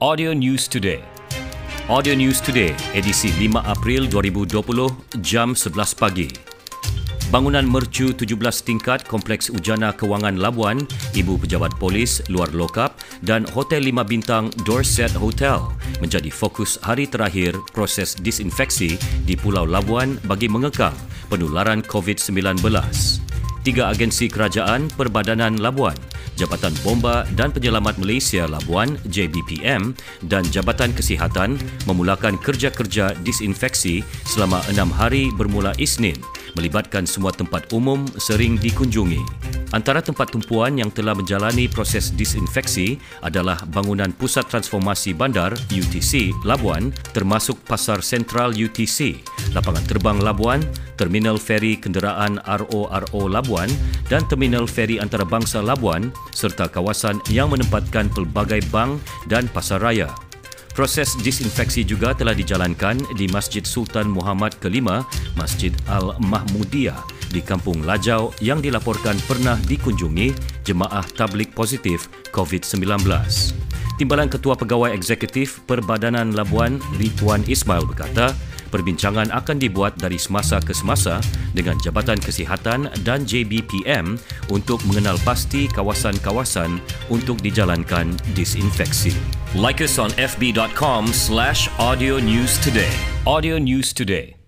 Audio News Today. Audio News Today, edisi 5 April 2020, jam 11 pagi. Bangunan mercu 17 tingkat Kompleks Ujana Kewangan Labuan, Ibu Pejabat Polis, Luar Lokap dan Hotel 5 Bintang Dorset Hotel menjadi fokus hari terakhir proses disinfeksi di Pulau Labuan bagi mengekang penularan COVID-19. Tiga agensi kerajaan Perbadanan Labuan Jabatan Bomba dan Penyelamat Malaysia Labuan JBPM dan Jabatan Kesihatan memulakan kerja-kerja disinfeksi selama enam hari bermula Isnin melibatkan semua tempat umum sering dikunjungi. Antara tempat tumpuan yang telah menjalani proses disinfeksi adalah bangunan Pusat Transformasi Bandar UTC Labuan termasuk Pasar Sentral UTC, Lapangan Terbang Labuan, Terminal Feri Kenderaan RORO Labuan dan Terminal Feri Antarabangsa Labuan serta kawasan yang menempatkan pelbagai bank dan pasar raya. Proses disinfeksi juga telah dijalankan di Masjid Sultan Muhammad Kelima, Masjid Al-Mahmudiyah di Kampung Lajau yang dilaporkan pernah dikunjungi jemaah tablik positif COVID-19. Timbalan Ketua Pegawai Eksekutif Perbadanan Labuan, Rituan Ismail berkata, perbincangan akan dibuat dari semasa ke semasa dengan Jabatan Kesihatan dan JBPM untuk mengenal pasti kawasan-kawasan untuk dijalankan disinfeksi. Like us on fb.com slash audio news today. Audio News Today.